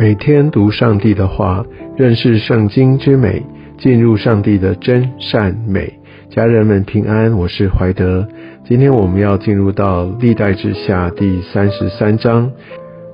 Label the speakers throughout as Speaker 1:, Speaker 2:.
Speaker 1: 每天读上帝的话，认识圣经之美，进入上帝的真善美。家人们平安，我是怀德。今天我们要进入到历代之下第三十三章。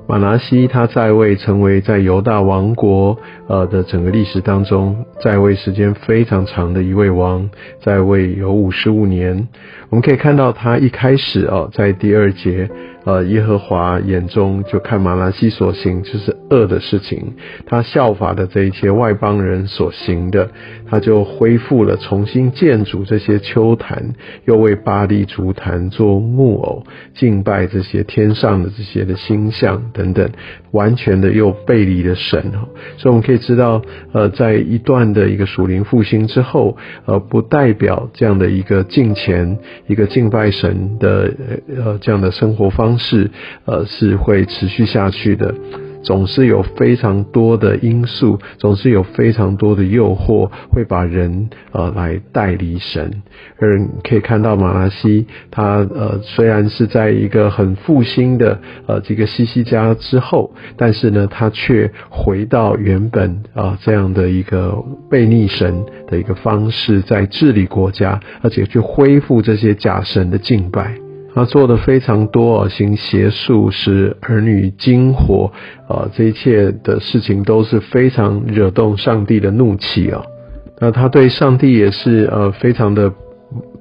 Speaker 1: 马拿西他在位，成为在犹大王国呃的整个历史当中在位时间非常长的一位王，在位有五十五年。我们可以看到他一开始哦，在第二节。呃，耶和华眼中就看马拉西所行就是恶的事情，他效法的这一切外邦人所行的，他就恢复了重新建筑这些丘坛，又为巴黎竹坛做木偶，敬拜这些天上的这些的星象等等，完全的又背离了神。所以我们可以知道，呃，在一段的一个属灵复兴之后，呃，不代表这样的一个敬虔、一个敬拜神的呃这样的生活方。是，呃，是会持续下去的，总是有非常多的因素，总是有非常多的诱惑，会把人呃来带离神。而可以看到马拉西，他呃虽然是在一个很复兴的呃这个西西家之后，但是呢，他却回到原本啊这样的一个背逆神的一个方式，在治理国家，而且去恢复这些假神的敬拜。他做的非常多，行邪术，使儿女惊火，啊，这一切的事情都是非常惹动上帝的怒气啊。那他对上帝也是呃非常的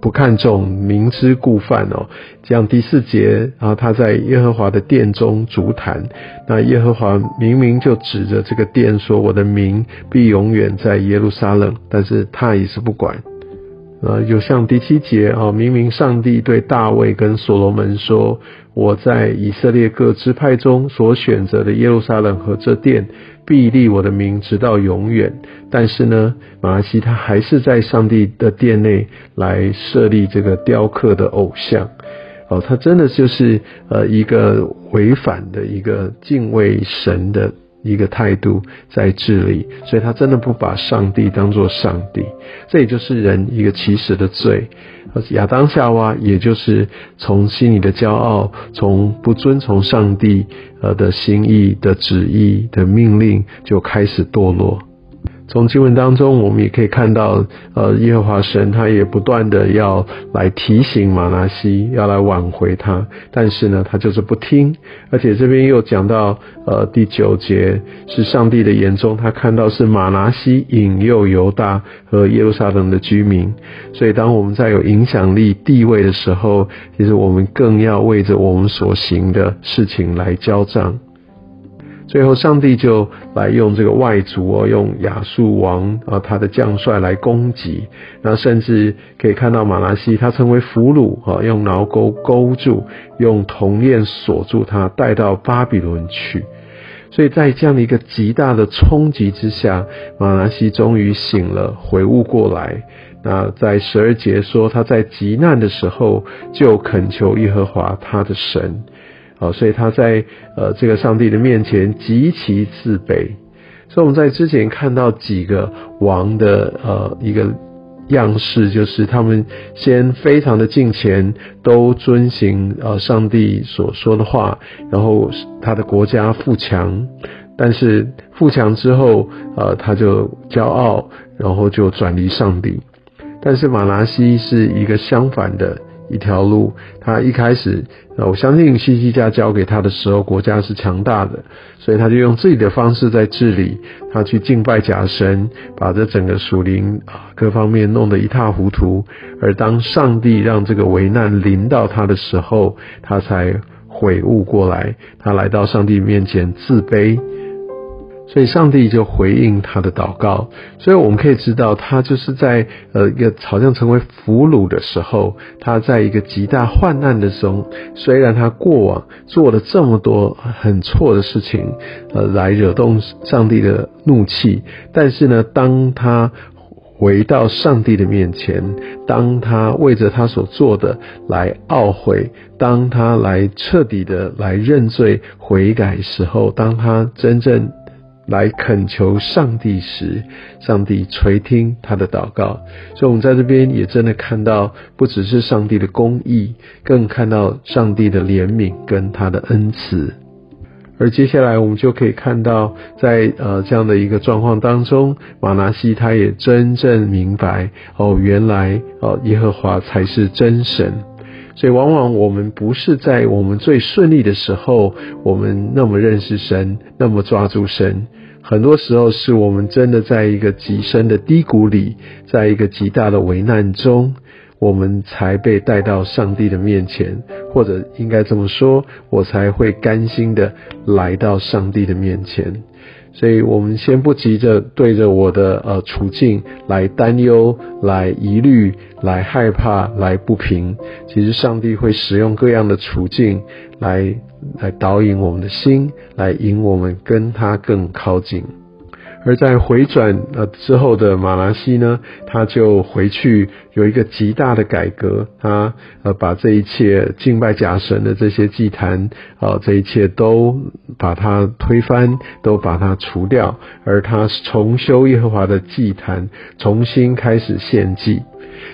Speaker 1: 不看重，明知故犯哦。这样第四节啊，他在耶和华的殿中足坛，那耶和华明明就指着这个殿说：“我的名必永远在耶路撒冷。”但是他也是不管。呃，有像第七节啊，明明上帝对大卫跟所罗门说：“我在以色列各支派中所选择的耶路撒冷和这殿，必立我的名直到永远。”但是呢，马拉西他还是在上帝的殿内来设立这个雕刻的偶像。哦，他真的就是呃一个违反的一个敬畏神的。一个态度在治理，所以他真的不把上帝当作上帝，这也就是人一个起始的罪。亚当夏娃，也就是从心里的骄傲，从不遵从上帝呃的心意的旨意的命令，就开始堕落。从经文当中，我们也可以看到，呃，耶和华神他也不断的要来提醒马拿西，要来挽回他，但是呢，他就是不听。而且这边又讲到，呃，第九节是上帝的眼中，他看到是马拿西引诱犹大和耶路撒冷的居民。所以，当我们在有影响力地位的时候，其实我们更要为着我们所行的事情来交账。最后，上帝就来用这个外族哦，用亚述王啊，他的将帅来攻击。那甚至可以看到马拉西，他成为俘虏啊，用挠钩勾住，用铜链锁住他，带到巴比伦去。所以在这样的一个极大的冲击之下，马拉西终于醒了，回悟过来。那在十二节说，他在极难的时候就恳求耶和华他的神。好，所以他在呃这个上帝的面前极其自卑。所以我们在之前看到几个王的呃一个样式，就是他们先非常的敬虔，都遵行呃上帝所说的话，然后他的国家富强。但是富强之后，呃他就骄傲，然后就转离上帝。但是马拿西是一个相反的。一条路，他一开始，我相信西西家交给他的时候，国家是强大的，所以他就用自己的方式在治理，他去敬拜假神，把这整个属灵啊各方面弄得一塌糊涂。而当上帝让这个危难临到他的时候，他才悔悟过来，他来到上帝面前自卑。所以上帝就回应他的祷告，所以我们可以知道，他就是在呃一个好像成为俘虏的时候，他在一个极大患难的时候，虽然他过往做了这么多很错的事情，呃，来惹动上帝的怒气，但是呢，当他回到上帝的面前，当他为着他所做的来懊悔，当他来彻底的来认罪悔改时候，当他真正。来恳求上帝时，上帝垂听他的祷告。所以，我们在这边也真的看到，不只是上帝的公义，更看到上帝的怜悯跟他的恩慈。而接下来我们就可以看到，在呃这样的一个状况当中，马拿西他也真正明白哦，原来哦耶和华才是真神。所以往往我们不是在我们最顺利的时候，我们那么认识神，那么抓住神。很多时候是我们真的在一个极深的低谷里，在一个极大的危难中。我们才被带到上帝的面前，或者应该这么说，我才会甘心的来到上帝的面前。所以，我们先不急着对着我的呃处境来担忧、来疑虑、来害怕、来不平。其实，上帝会使用各样的处境来来导引我们的心，来引我们跟他更靠近。而在回转呃之后的马拉西呢，他就回去有一个极大的改革，他呃把这一切敬拜假神的这些祭坛啊，这一切都把它推翻，都把它除掉，而他重修耶和华的祭坛，重新开始献祭。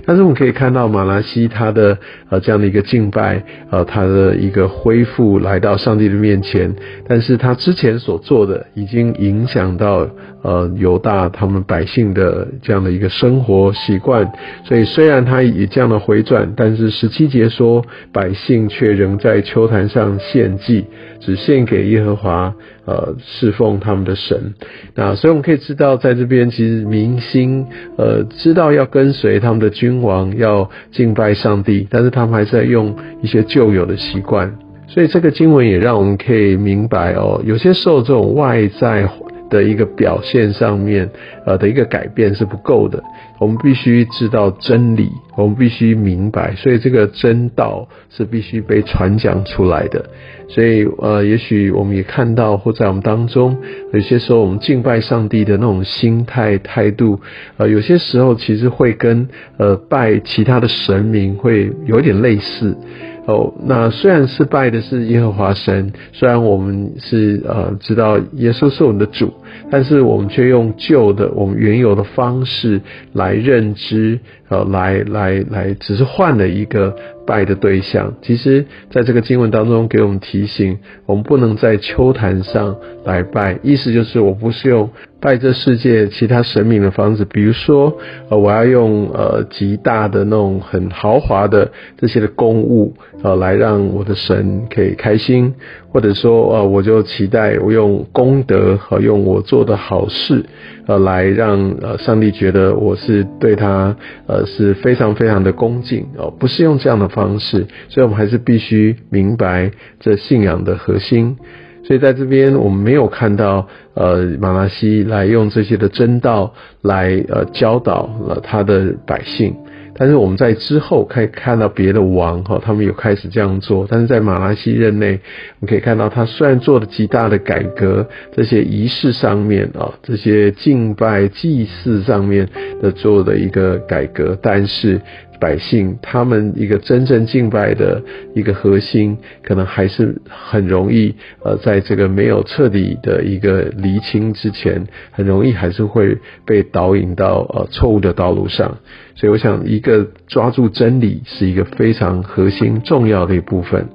Speaker 1: 但是我们可以看到马拉西他的呃这样的一个敬拜，呃他的一个恢复来到上帝的面前，但是他之前所做的已经影响到呃犹大他们百姓的这样的一个生活习惯，所以虽然他以这样的回转，但是十七节说百姓却仍在秋坛上献祭，只献给耶和华。呃，侍奉他们的神，那所以我们可以知道，在这边其实民心呃知道要跟随他们的君王，要敬拜上帝，但是他们还在用一些旧有的习惯，所以这个经文也让我们可以明白哦，有些受这种外在。的一个表现上面，呃的一个改变是不够的。我们必须知道真理，我们必须明白，所以这个真道是必须被传讲出来的。所以，呃，也许我们也看到，或在我们当中，有些时候我们敬拜上帝的那种心态态度，呃，有些时候其实会跟呃拜其他的神明会有点类似。哦，那虽然是拜的是耶和华神，虽然我们是呃知道耶稣是我们的主，但是我们却用旧的我们原有的方式来认知，呃，来来来，只是换了一个拜的对象。其实，在这个经文当中给我们提醒，我们不能在秋坛上来拜，意思就是我不是用。拜这世界其他神明的方式，比如说，呃，我要用呃极大的那种很豪华的这些的公物，呃，来让我的神可以开心，或者说，呃，我就期待我用功德和用我做的好事，呃，来让呃上帝觉得我是对他呃是非常非常的恭敬哦，不是用这样的方式，所以我们还是必须明白这信仰的核心。所以在这边，我们没有看到呃马拉西来用这些的真道来呃教导了他的百姓，但是我们在之后可以看到别的王哈，他们有开始这样做，但是在马拉西任内，我们可以看到他虽然做了极大的改革，这些仪式上面啊，这些敬拜祭祀上面的做的一个改革，但是。百姓他们一个真正敬拜的一个核心，可能还是很容易呃，在这个没有彻底的一个厘清之前，很容易还是会被导引到呃错误的道路上。所以，我想一个抓住真理是一个非常核心重要的一部分。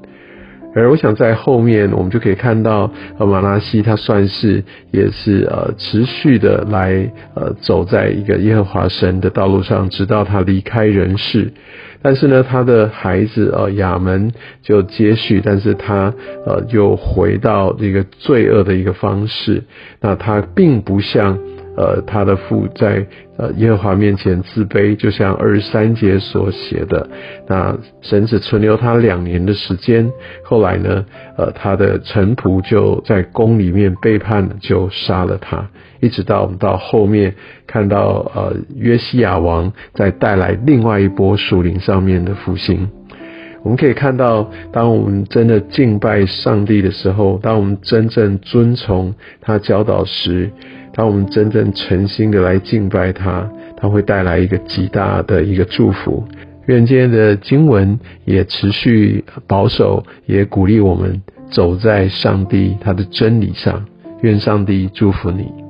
Speaker 1: 而我想在后面，我们就可以看到，呃，马拉西他算是也是呃持续的来呃走在一个耶和华神的道路上，直到他离开人世。但是呢，他的孩子呃亚门就接续，但是他呃又回到这个罪恶的一个方式。那他并不像。呃，他的父在呃耶和华面前自卑，就像二十三节所写的。那神只存留他两年的时间，后来呢，呃，他的臣仆就在宫里面背叛，就杀了他。一直到我们到后面看到呃约西亚王在带来另外一波属灵上面的复兴。我们可以看到，当我们真的敬拜上帝的时候，当我们真正遵从他教导时，当我们真正诚心的来敬拜他，他会带来一个极大的一个祝福。愿今天的经文也持续保守，也鼓励我们走在上帝他的真理上。愿上帝祝福你。